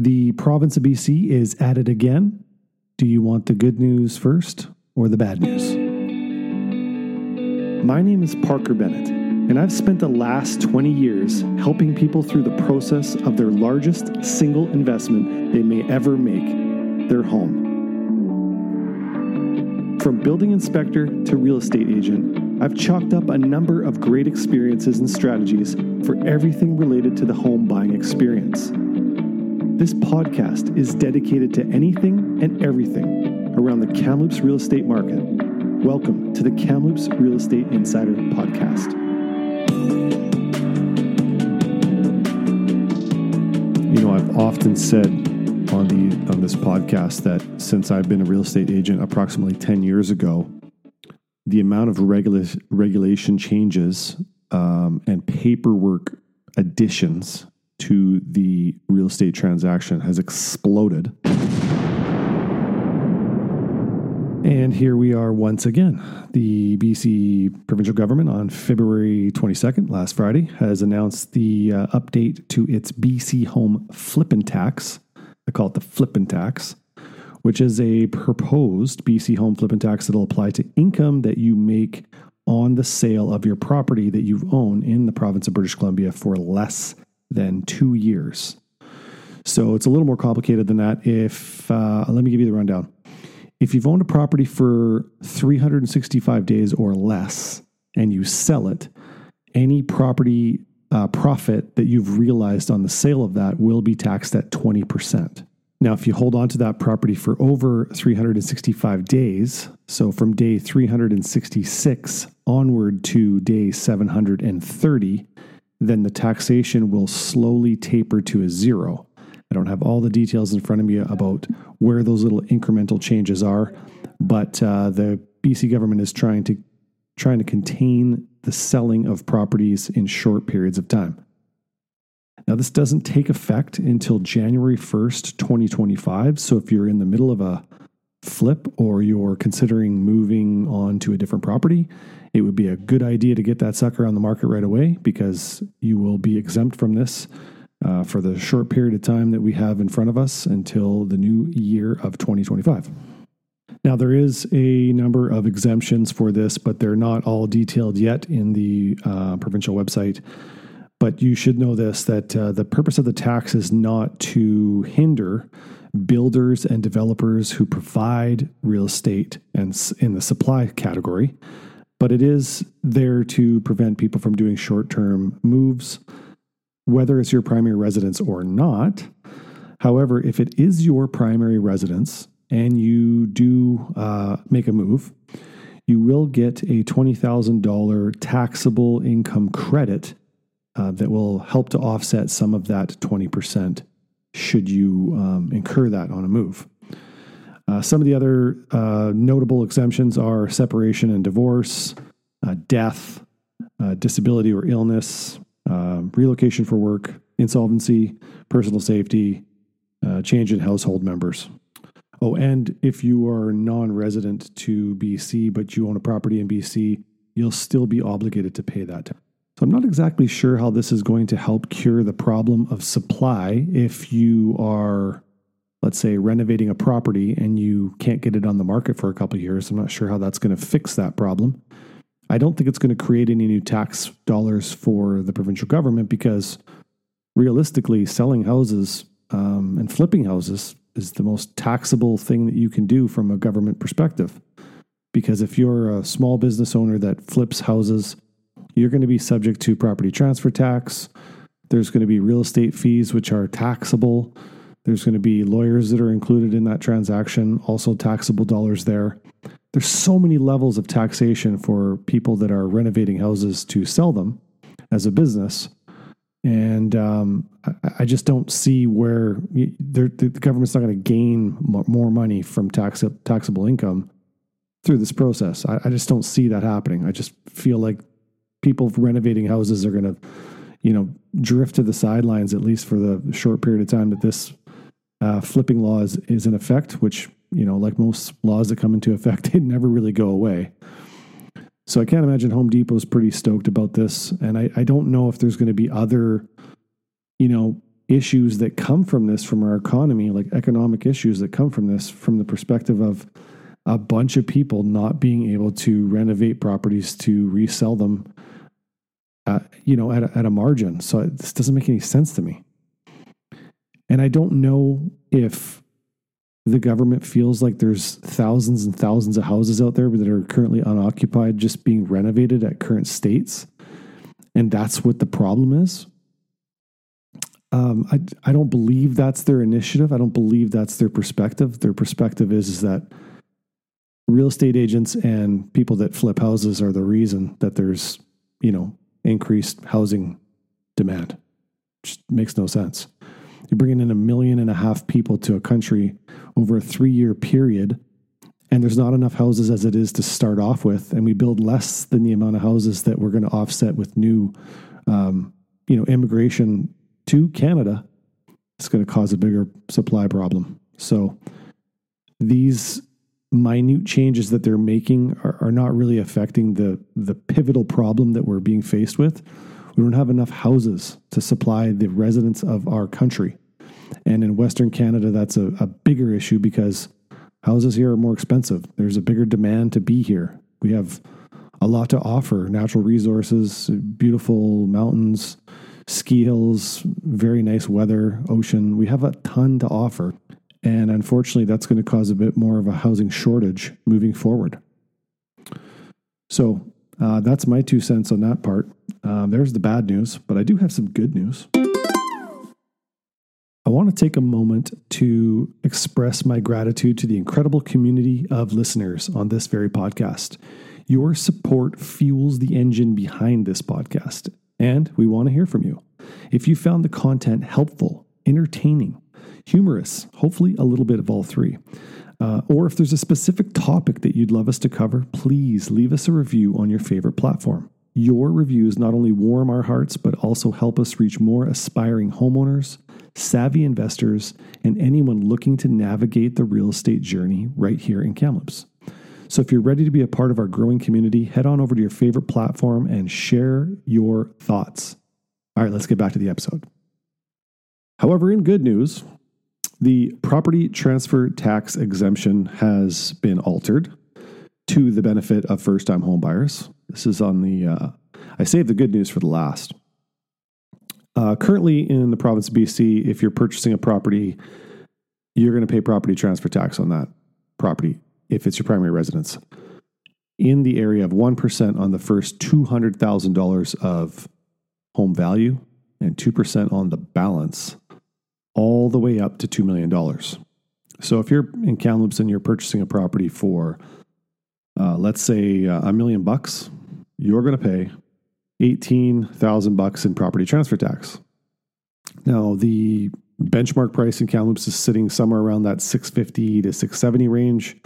The province of BC is at it again. Do you want the good news first or the bad news? My name is Parker Bennett, and I've spent the last 20 years helping people through the process of their largest single investment they may ever make their home. From building inspector to real estate agent, I've chalked up a number of great experiences and strategies for everything related to the home buying experience. This podcast is dedicated to anything and everything around the Kamloops real estate market. Welcome to the Kamloops Real Estate Insider Podcast. You know, I've often said on the on this podcast that since I've been a real estate agent approximately 10 years ago, the amount of regula- regulation changes um, and paperwork additions to the real estate transaction has exploded. And here we are once again. The BC provincial government on February 22nd, last Friday, has announced the uh, update to its BC home flippin' tax. I call it the flippin' tax, which is a proposed BC home flippin' tax that'll apply to income that you make on the sale of your property that you own in the province of British Columbia for less than two years. So it's a little more complicated than that. If uh, let me give you the rundown. If you've owned a property for 365 days or less and you sell it, any property uh, profit that you've realized on the sale of that will be taxed at 20%. Now, if you hold on to that property for over 365 days, so from day 366 onward to day 730, then the taxation will slowly taper to a zero. I don't have all the details in front of me about where those little incremental changes are, but uh, the BC government is trying to trying to contain the selling of properties in short periods of time. Now, this doesn't take effect until January 1st, 2025. So, if you're in the middle of a flip or you're considering moving on to a different property, it would be a good idea to get that sucker on the market right away because you will be exempt from this uh, for the short period of time that we have in front of us until the new year of 2025. Now, there is a number of exemptions for this, but they're not all detailed yet in the uh, provincial website. But you should know this that uh, the purpose of the tax is not to hinder builders and developers who provide real estate and in the supply category, but it is there to prevent people from doing short term moves whether it's your primary residence or not. However, if it is your primary residence and you do uh, make a move, you will get a $20,000 taxable income credit uh, that will help to offset some of that 20% should you um, incur that on a move. Uh, some of the other uh, notable exemptions are separation and divorce, uh, death, uh, disability or illness, um, relocation for work, insolvency, personal safety, uh, change in household members. Oh, and if you are non resident to BC, but you own a property in BC, you'll still be obligated to pay that. So I'm not exactly sure how this is going to help cure the problem of supply if you are, let's say, renovating a property and you can't get it on the market for a couple years. I'm not sure how that's going to fix that problem. I don't think it's going to create any new tax dollars for the provincial government because realistically, selling houses um, and flipping houses is the most taxable thing that you can do from a government perspective. Because if you're a small business owner that flips houses, you're going to be subject to property transfer tax. There's going to be real estate fees, which are taxable. There's going to be lawyers that are included in that transaction, also taxable dollars there there's so many levels of taxation for people that are renovating houses to sell them as a business. And um, I, I, just don't see where the government's not going to gain more money from tax, taxable income through this process. I, I just don't see that happening. I just feel like people renovating houses are going to, you know, drift to the sidelines at least for the short period of time that this uh, flipping law is, is in effect, which you know, like most laws that come into effect, they never really go away. So I can't imagine Home Depot's pretty stoked about this. And I, I don't know if there's going to be other, you know, issues that come from this from our economy, like economic issues that come from this from the perspective of a bunch of people not being able to renovate properties to resell them uh, you know at a, at a margin. So this doesn't make any sense to me. And I don't know if the government feels like there's thousands and thousands of houses out there that are currently unoccupied just being renovated at current states. And that's what the problem is. Um, I, I don't believe that's their initiative. I don't believe that's their perspective. Their perspective is, is that real estate agents and people that flip houses are the reason that there's you know increased housing demand. Just makes no sense you're bringing in a million and a half people to a country over a three year period, and there's not enough houses as it is to start off with. And we build less than the amount of houses that we're going to offset with new, um, you know, immigration to Canada. It's going to cause a bigger supply problem. So these minute changes that they're making are, are, not really affecting the the pivotal problem that we're being faced with. We don't have enough houses to supply the residents of our country. And in Western Canada, that's a, a bigger issue because houses here are more expensive. There's a bigger demand to be here. We have a lot to offer natural resources, beautiful mountains, ski hills, very nice weather, ocean. We have a ton to offer. And unfortunately, that's going to cause a bit more of a housing shortage moving forward. So uh, that's my two cents on that part. Um, there's the bad news, but I do have some good news. I want to take a moment to express my gratitude to the incredible community of listeners on this very podcast. Your support fuels the engine behind this podcast, and we want to hear from you. If you found the content helpful, entertaining, humorous, hopefully a little bit of all three, uh, or if there's a specific topic that you'd love us to cover, please leave us a review on your favorite platform. Your reviews not only warm our hearts, but also help us reach more aspiring homeowners, savvy investors, and anyone looking to navigate the real estate journey right here in Kamloops. So if you're ready to be a part of our growing community, head on over to your favorite platform and share your thoughts. All right, let's get back to the episode. However, in good news, the property transfer tax exemption has been altered to the benefit of first time homebuyers. This is on the, uh, I saved the good news for the last. Uh, currently in the province of BC, if you're purchasing a property, you're going to pay property transfer tax on that property if it's your primary residence in the area of 1% on the first $200,000 of home value and 2% on the balance all the way up to $2 million. So if you're in Kamloops and you're purchasing a property for, uh, let's say, uh, a million bucks, you're going to pay 18,000 bucks in property transfer tax. Now, the benchmark price in Kamloops is sitting somewhere around that 650 to 670 range.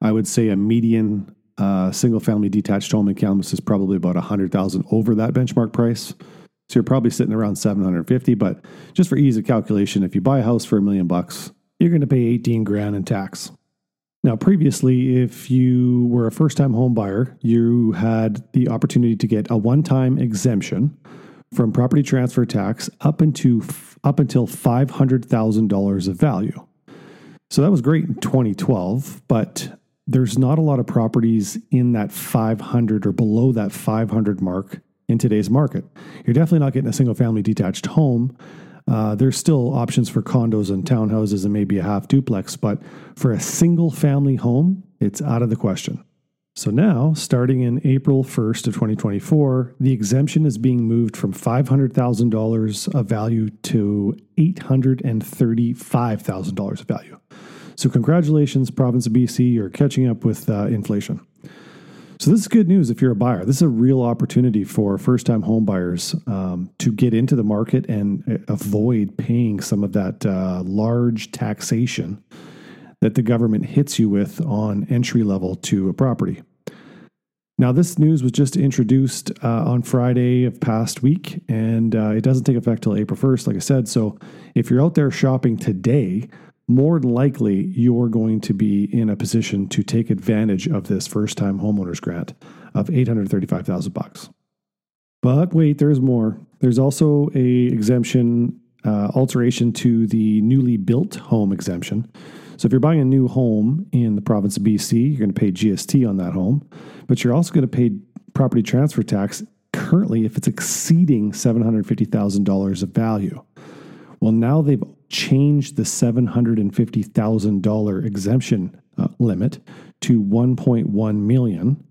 I would say a median uh, single family detached home in Kamloops is probably about 100,000 over that benchmark price. So you're probably sitting around 750, but just for ease of calculation, if you buy a house for a million bucks, you're going to pay 18 grand in tax. Now, previously, if you were a first time home buyer, you had the opportunity to get a one time exemption from property transfer tax up into up until $500,000 of value. So that was great in 2012, but there's not a lot of properties in that 500 or below that 500 mark in today's market. You're definitely not getting a single family detached home. Uh, there's still options for condos and townhouses and maybe a half duplex, but for a single family home, it's out of the question. So now, starting in April 1st of 2024, the exemption is being moved from $500,000 of value to $835,000 of value. So, congratulations, province of BC, you're catching up with uh, inflation. So this is good news if you're a buyer. This is a real opportunity for first-time home buyers um, to get into the market and uh, avoid paying some of that uh, large taxation that the government hits you with on entry level to a property. Now, this news was just introduced uh, on Friday of past week, and uh, it doesn't take effect till April 1st, like I said. So, if you're out there shopping today, more likely you're going to be in a position to take advantage of this first time homeowners grant of 835,000 bucks. But wait, there's more. There's also a exemption uh, alteration to the newly built home exemption. So if you're buying a new home in the province of BC, you're going to pay GST on that home, but you're also going to pay property transfer tax currently if it's exceeding $750,000 of value. Well, now they've changed the $750,000 exemption uh, limit to 1.1 million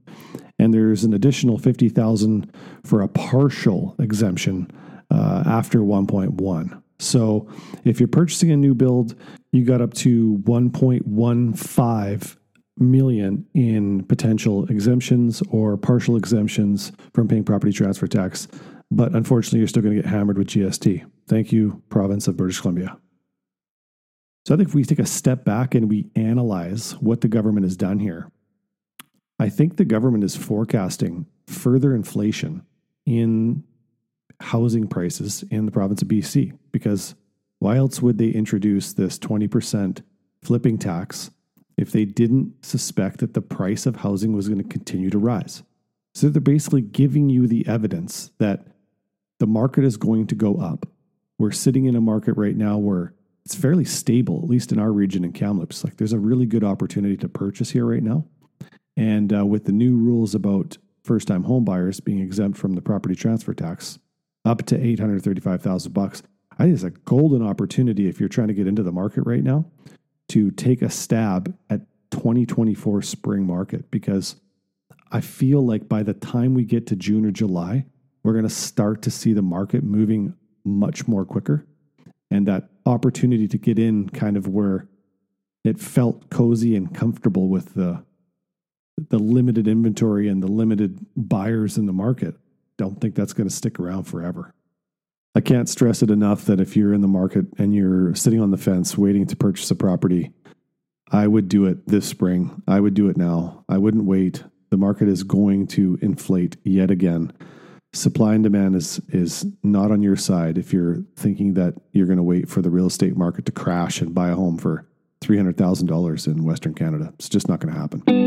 and there's an additional 50,000 for a partial exemption uh, after 1.1. So if you're purchasing a new build, you got up to 1.15 million in potential exemptions or partial exemptions from paying property transfer tax. But unfortunately, you're still going to get hammered with GST. Thank you, province of British Columbia. So I think if we take a step back and we analyze what the government has done here, I think the government is forecasting further inflation in housing prices in the province of BC because why else would they introduce this 20% flipping tax if they didn't suspect that the price of housing was going to continue to rise? So they're basically giving you the evidence that the market is going to go up. We're sitting in a market right now where it's fairly stable, at least in our region in Kamloops. Like there's a really good opportunity to purchase here right now. And uh, with the new rules about first time home buyers being exempt from the property transfer tax up to 835,000 bucks, I think it's a golden opportunity if you're trying to get into the market right now to take a stab at 2024 spring market because I feel like by the time we get to June or July, we're going to start to see the market moving much more quicker. And that opportunity to get in kind of where it felt cozy and comfortable with the the limited inventory and the limited buyers in the market. Don't think that's going to stick around forever. I can't stress it enough that if you're in the market and you're sitting on the fence waiting to purchase a property, I would do it this spring. I would do it now. I wouldn't wait. The market is going to inflate yet again. Supply and demand is is not on your side if you're thinking that you're going to wait for the real estate market to crash and buy a home for $300,000 in Western Canada. It's just not going to happen.